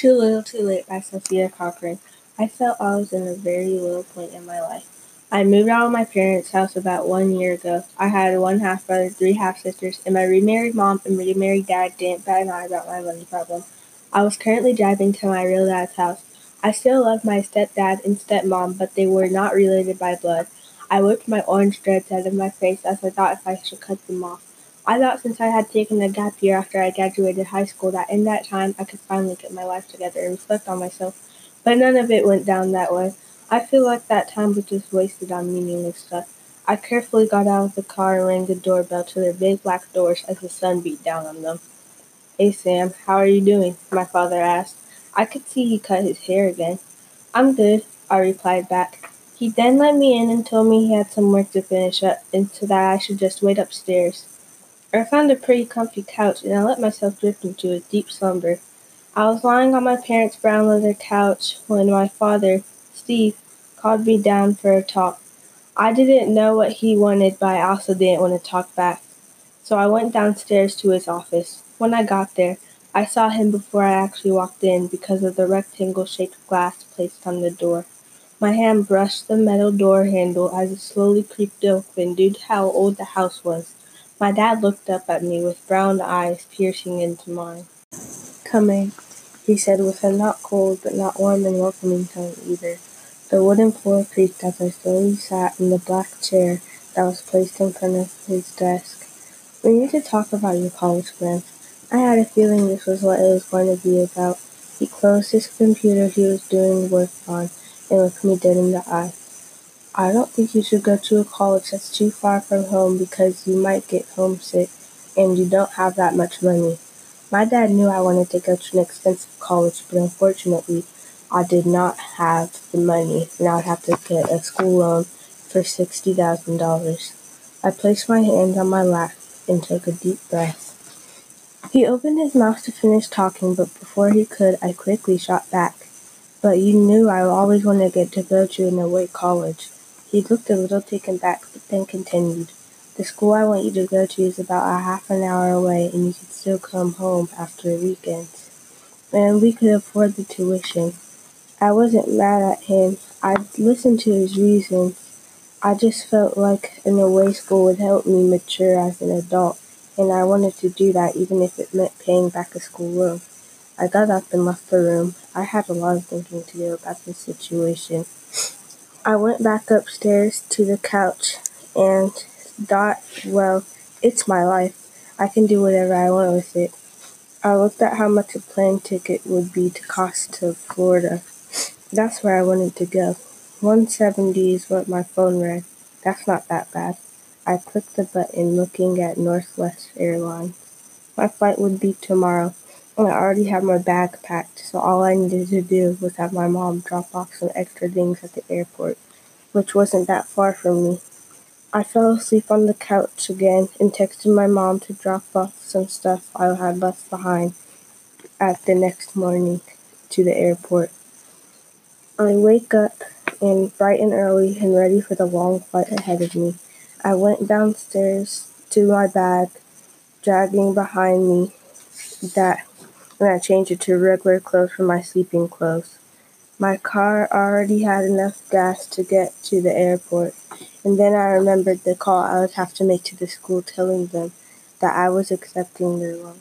Too Little Too Late by Sophia Cochrane. I felt I was in a very low point in my life. I moved out of my parents' house about one year ago. I had one half brother, three half sisters, and my remarried mom and remarried dad didn't bat an eye about my money problem. I was currently driving to my real dad's house. I still loved my stepdad and stepmom, but they were not related by blood. I whipped my orange dreads out of my face as I thought if I should cut them off. I thought since I had taken a gap year after I graduated high school that in that time I could finally get my life together and reflect on myself. But none of it went down that way. I feel like that time was just wasted on meaningless stuff. I carefully got out of the car and rang the doorbell to their big black doors as the sun beat down on them. Hey Sam, how are you doing? My father asked. I could see he cut his hair again. I'm good, I replied back. He then let me in and told me he had some work to finish up and so that I should just wait upstairs. I found a pretty comfy couch and I let myself drift into a deep slumber. I was lying on my parents' brown leather couch when my father, Steve, called me down for a talk. I didn't know what he wanted, but I also didn't want to talk back. So I went downstairs to his office. When I got there, I saw him before I actually walked in because of the rectangle shaped glass placed on the door. My hand brushed the metal door handle as it slowly creaked open due to how old the house was. My dad looked up at me with brown eyes piercing into mine. Come in, he said with a not cold but not warm and welcoming tone either. The wooden floor creaked as I slowly sat in the black chair that was placed in front of his desk. We need to talk about your college plans. I had a feeling this was what it was going to be about. He closed his computer he was doing work on and looked me dead in the eye. I don't think you should go to a college that's too far from home because you might get homesick and you don't have that much money. My dad knew I wanted to go to an expensive college, but unfortunately, I did not have the money and I would have to get a school loan for $60,000. I placed my hands on my lap and took a deep breath. He opened his mouth to finish talking, but before he could, I quickly shot back. But you knew I always wanted to get to go to an away college. He looked a little taken back, but then continued. The school I want you to go to is about a half an hour away, and you can still come home after weekends. And we could afford the tuition. I wasn't mad at him. I listened to his reasons. I just felt like an away school would help me mature as an adult, and I wanted to do that even if it meant paying back a school loan. I got up and left the room. I had a lot of thinking to do about this situation. I went back upstairs to the couch and thought, well, it's my life. I can do whatever I want with it. I looked at how much a plane ticket would be to cost to Florida. That's where I wanted to go. 170 is what my phone read. That's not that bad. I clicked the button looking at Northwest Airlines. My flight would be tomorrow, and I already had my bag packed, so all I needed to do was have my mom drop off some extra things at the airport, which wasn't that far from me. I fell asleep on the couch again and texted my mom to drop off some stuff I had left behind at the next morning to the airport. I wake up and bright and early and ready for the long flight ahead of me. I went downstairs to my bag, dragging behind me that and I changed it to regular clothes from my sleeping clothes. My car already had enough gas to get to the airport, and then I remembered the call I would have to make to the school telling them that I was accepting their loan.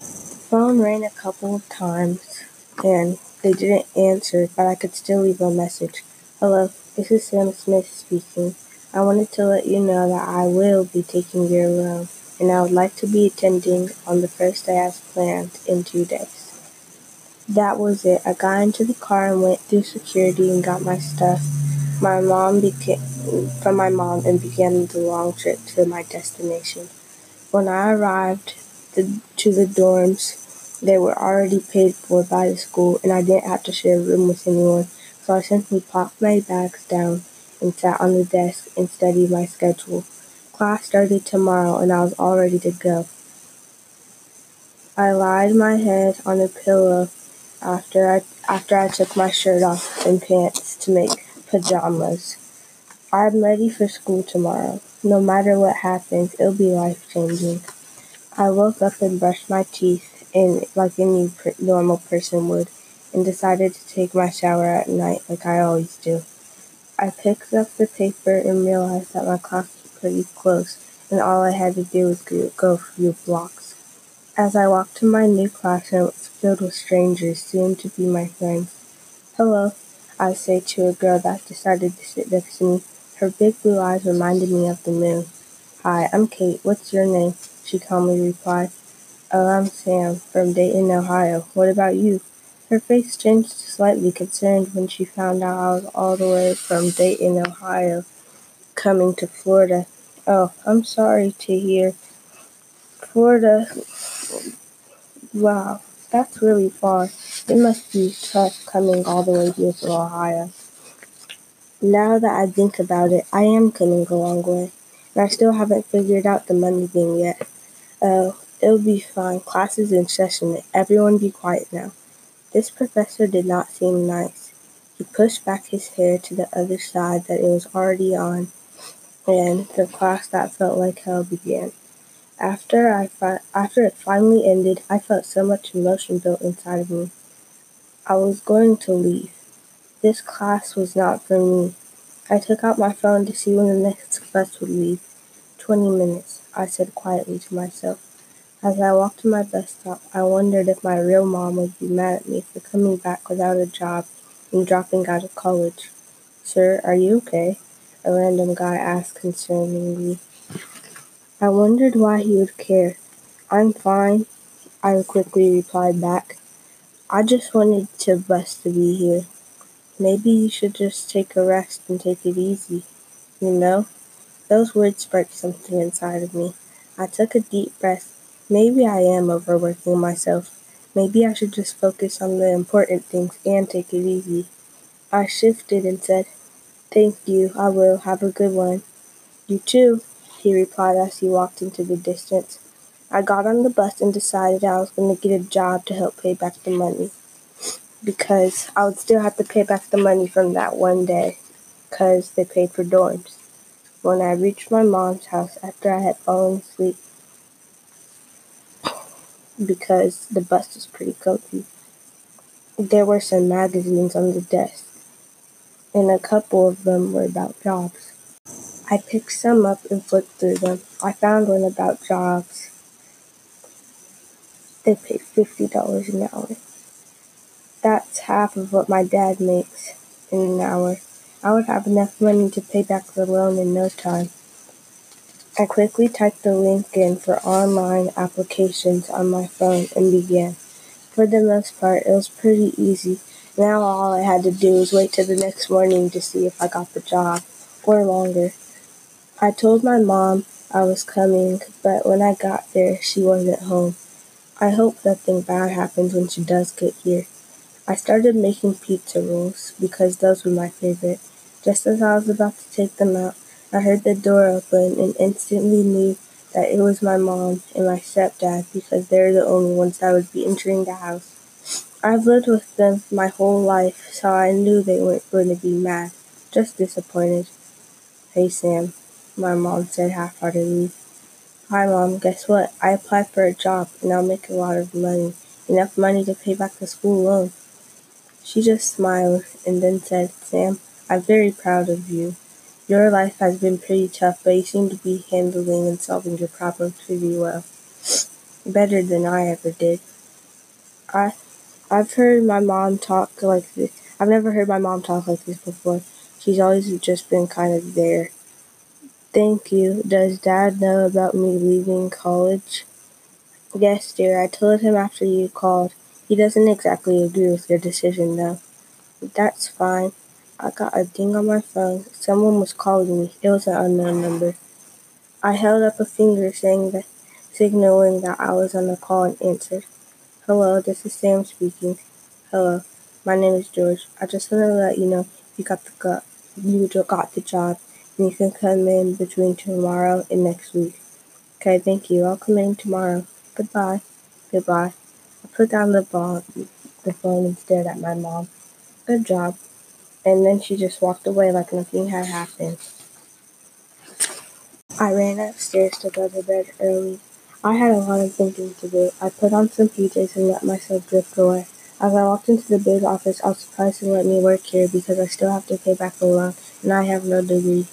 Phone rang a couple of times, and they didn't answer, but I could still leave a message. Hello, this is Sam Smith speaking. I wanted to let you know that I will be taking your loan and I would like to be attending on the first day as planned in two days. That was it. I got into the car and went through security and got my stuff. My mom began from my mom and began the long trip to my destination. When I arrived the, to the dorms, they were already paid for by the school, and I didn't have to share a room with anyone. So I simply popped my bags down and sat on the desk and studied my schedule. Class started tomorrow and I was all ready to go. I laid my head on a pillow after I after I took my shirt off and pants to make pajamas. I'm ready for school tomorrow. No matter what happens, it'll be life changing. I woke up and brushed my teeth and like any per- normal person would, and decided to take my shower at night like I always do. I picked up the paper and realized that my class pretty close, and all I had to do was go a few blocks. As I walked to my new classroom, it was filled with strangers, soon to be my friends. Hello, I say to a girl that decided to sit next to me. Her big blue eyes reminded me of the moon. Hi, I'm Kate. What's your name? She calmly replied. Oh, I'm Sam from Dayton, Ohio. What about you? Her face changed slightly, concerned when she found out I was all the way from Dayton, Ohio, coming to Florida. Oh, I'm sorry to hear. Florida. Wow, that's really far. It must be tough coming all the way here from Ohio. Now that I think about it, I am coming a long way, and I still haven't figured out the money thing yet. Oh, it'll be fine. Class is in session. Everyone be quiet now. This professor did not seem nice. He pushed back his hair to the other side that it was already on, and the class that felt like hell began. After I fi- after it finally ended, I felt so much emotion built inside of me. I was going to leave. This class was not for me. I took out my phone to see when the next bus would leave. Twenty minutes, I said quietly to myself. As I walked to my bus stop, I wondered if my real mom would be mad at me for coming back without a job and dropping out of college. Sir, are you okay? A random guy asked concerningly. I wondered why he would care. I'm fine, I quickly replied back. I just wanted to bus to be here. Maybe you should just take a rest and take it easy. You know? Those words sparked something inside of me. I took a deep breath. Maybe I am overworking myself. Maybe I should just focus on the important things and take it easy. I shifted and said, Thank you, I will. Have a good one. You too, he replied as he walked into the distance. I got on the bus and decided I was going to get a job to help pay back the money. Because I would still have to pay back the money from that one day, because they paid for dorms. When I reached my mom's house after I had fallen asleep, because the bus was pretty comfy, there were some magazines on the desk, and a couple of them were about jobs. I picked some up and flipped through them. I found one about jobs. They paid $50 an hour. That's half of what my dad makes in an hour. I would have enough money to pay back the loan in no time. I quickly typed the link in for online applications on my phone and began. For the most part, it was pretty easy. Now all I had to do was wait till the next morning to see if I got the job, or longer. I told my mom I was coming, but when I got there, she wasn't home. I hope nothing bad happens when she does get here. I started making pizza rolls because those were my favorite. Just as I was about to take them out, I heard the door open and instantly knew that it was my mom and my stepdad because they're the only ones that would be entering the house. I've lived with them my whole life, so I knew they weren't going to be mad, just disappointed. Hey, Sam my mom said half-heartedly. Hi, Mom. Guess what? I applied for a job, and I'll make a lot of money. Enough money to pay back the school loan. She just smiled and then said, Sam, I'm very proud of you. Your life has been pretty tough, but you seem to be handling and solving your problems pretty well. Better than I ever did. I, I've heard my mom talk like this. I've never heard my mom talk like this before. She's always just been kind of there Thank you. Does Dad know about me leaving college? Yes, dear. I told him after you called. He doesn't exactly agree with your decision, though. That's fine. I got a ding on my phone. Someone was calling me. It was an unknown number. I held up a finger saying that, signaling that I was on the call and answered. Hello, this is Sam speaking. Hello, my name is George. I just wanted to let you know you got the got you got the job. And you can come in between tomorrow and next week. Okay, thank you. I'll come in tomorrow. Goodbye. Goodbye. I put down the phone, the phone and stared at my mom. Good job. And then she just walked away like nothing had happened. I ran upstairs to go to bed early. I had a lot of thinking to do. I put on some PJs and let myself drift away. As I walked into the big office, I was surprised to let me work here because I still have to pay back the loan and I have no degree.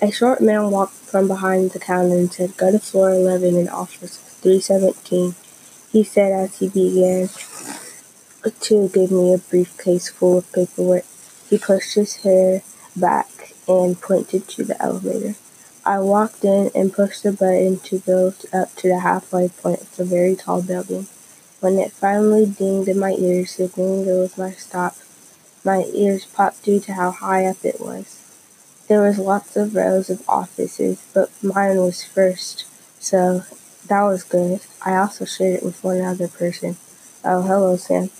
A short man walked from behind the counter and said, Go to floor 11 in office 317. He said as he began to give me a briefcase full of paperwork. He pushed his hair back and pointed to the elevator. I walked in and pushed the button to go up to the halfway point of the very tall building. When it finally dinged in my ears, signaling it was my stop, my ears popped due to how high up it was. There was lots of rows of offices, but mine was first, so that was good. I also shared it with one other person. Oh, hello, Sam.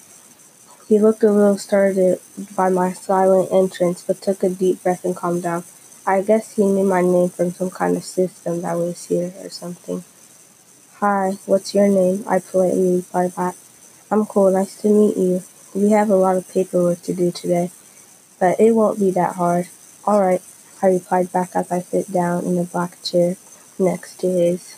He looked a little startled by my silent entrance, but took a deep breath and calmed down. I guess he knew my name from some kind of system that was here or something. Hi, what's your name? I politely replied back. I'm cool, nice to meet you. We have a lot of paperwork to do today, but it won't be that hard. All right, I replied back as I sat down in the black chair next to his.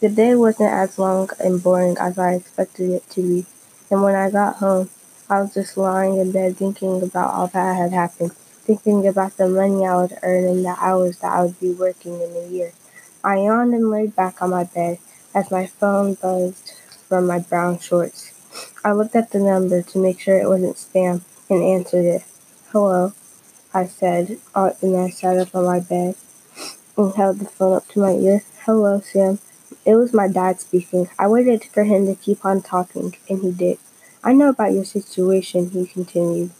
The day wasn't as long and boring as I expected it to be, and when I got home, I was just lying in bed thinking about all that had happened thinking about the money I would earn and the hours that I would be working in a year. I yawned and laid back on my bed as my phone buzzed from my brown shorts. I looked at the number to make sure it wasn't spam and answered it. Hello, I said, and I sat up on my bed and held the phone up to my ear. Hello, Sam. It was my dad speaking. I waited for him to keep on talking, and he did. I know about your situation, he continued,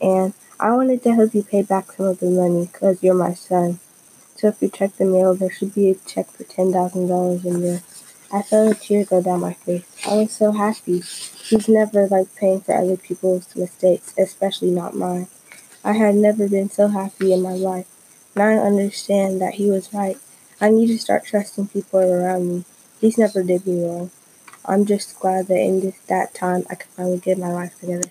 and I wanted to help you pay back some of the money because you're my son. So if you check the mail, there should be a check for $10,000 in there. I felt a tear go down my face. I was so happy. He's never liked paying for other people's mistakes, especially not mine. I had never been so happy in my life. Now I understand that he was right. I need to start trusting people around me. He's never did me wrong. I'm just glad that in this, that time I could finally get my life together.